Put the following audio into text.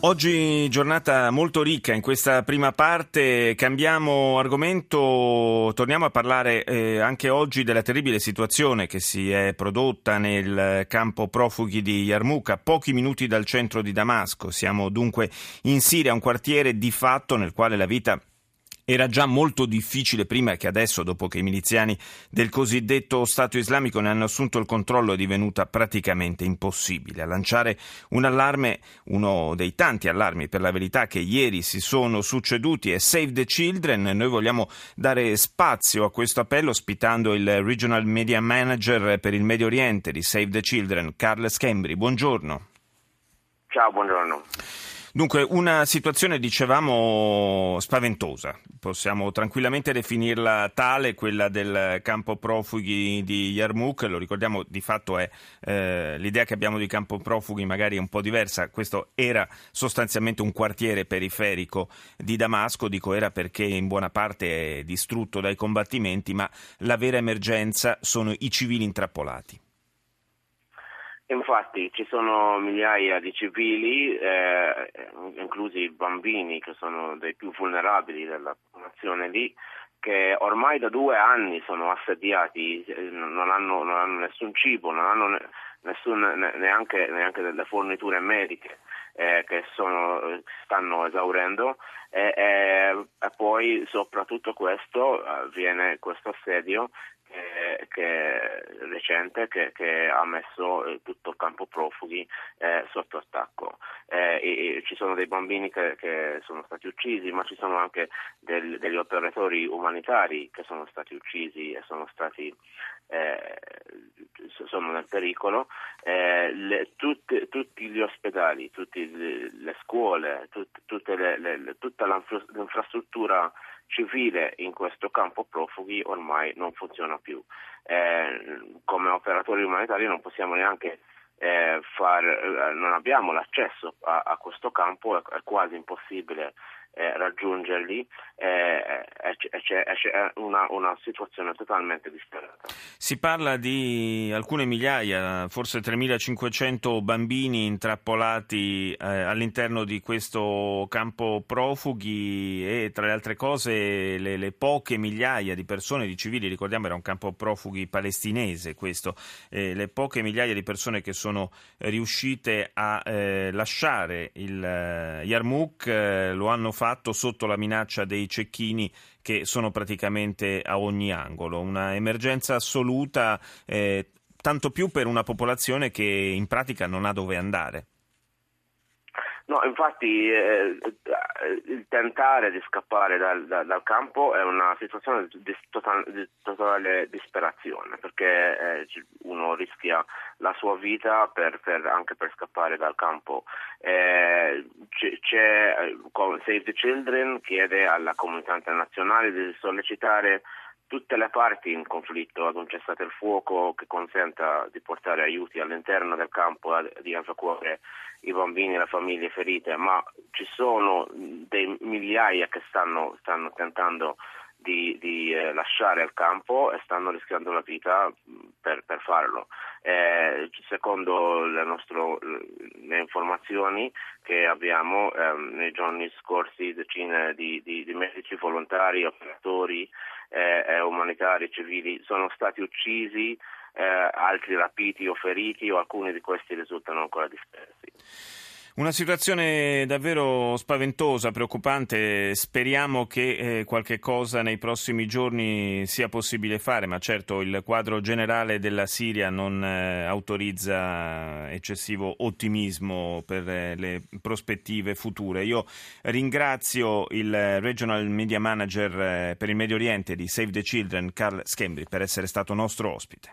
Oggi giornata molto ricca in questa prima parte, cambiamo argomento, torniamo a parlare eh, anche oggi della terribile situazione che si è prodotta nel campo profughi di Yarmouk, a pochi minuti dal centro di Damasco. Siamo dunque in Siria, un quartiere di fatto nel quale la vita era già molto difficile prima che adesso, dopo che i miliziani del cosiddetto Stato islamico ne hanno assunto il controllo, è divenuta praticamente impossibile. A lanciare un allarme, uno dei tanti allarmi per la verità che ieri si sono succeduti, è Save the Children. Noi vogliamo dare spazio a questo appello ospitando il Regional Media Manager per il Medio Oriente di Save the Children, Carl Schembri. Buongiorno. Ciao, buongiorno. Dunque, una situazione, dicevamo, spaventosa, possiamo tranquillamente definirla tale, quella del campo profughi di Yarmouk, lo ricordiamo, di fatto è eh, l'idea che abbiamo di campo profughi magari è un po' diversa, questo era sostanzialmente un quartiere periferico di Damasco, dico era perché in buona parte è distrutto dai combattimenti, ma la vera emergenza sono i civili intrappolati. Infatti ci sono migliaia di civili, eh, inclusi i bambini che sono dei più vulnerabili della popolazione lì, che ormai da due anni sono assediati, eh, non hanno, non hanno nessun cibo, non hanno nessun, neanche, neanche, delle forniture mediche eh, che sono, stanno esaurendo. E, e, e, poi soprattutto questo avviene eh, questo assedio che, recente che, che, ha messo eh, tutto il campo profughi eh, sotto attacco. Eh, e, e ci sono dei bambini che, che, sono stati uccisi, ma ci sono anche del, degli operatori umanitari che sono stati uccisi e sono stati eh, sono nel pericolo. Eh, le, tutte, tutti gli ospedali, tutte le scuole, tut, tutta l'infrastruttura civile in questo campo profughi ormai non funziona più. Eh, come operatori umanitari non possiamo neanche eh, far, eh, non abbiamo l'accesso a, a questo campo, è, è quasi impossibile eh, raggiungerli, eh, c'è, c'è una, una, situazione totalmente disperata. Si parla di alcune migliaia, forse 3.500 bambini intrappolati eh, all'interno di questo campo profughi e tra le altre cose le, le, poche migliaia di persone, di civili, ricordiamo era un campo profughi palestinese questo, eh, le poche migliaia di persone che sono riuscite a eh, lasciare il eh, Yarmouk lo hanno fatto sotto la minaccia dei cecchini che sono praticamente a ogni angolo. Una emergenza assoluta, eh, tanto più per una popolazione che in pratica non ha dove andare. No, infatti eh, il tentare di scappare dal, dal, dal, campo è una situazione di, total, di totale disperazione perché eh, uno rischia la sua vita per, per, anche per scappare dal campo. Eh, c'è, c'è, Save the Children chiede alla comunità internazionale di sollecitare tutte le parti in conflitto ad un cessate il fuoco che consenta di portare aiuti all'interno del campo, di evacuare i bambini e le famiglie ferite, ma ci sono dei migliaia che stanno, stanno tentando di, di eh, lasciare il campo e stanno rischiando la vita per, per farlo. Eh, secondo le, nostre, le informazioni che abbiamo eh, nei giorni scorsi decine di, di, di medici volontari, operatori eh, umanitari, civili sono stati uccisi eh, altri rapiti o feriti o alcuni di questi risultano ancora dispersi. Una situazione davvero spaventosa, preoccupante. Speriamo che eh, qualche cosa nei prossimi giorni sia possibile fare, ma certo il quadro generale della Siria non eh, autorizza eccessivo ottimismo per eh, le prospettive future. Io ringrazio il Regional Media Manager eh, per il Medio Oriente di Save the Children, Carl Schembri, per essere stato nostro ospite.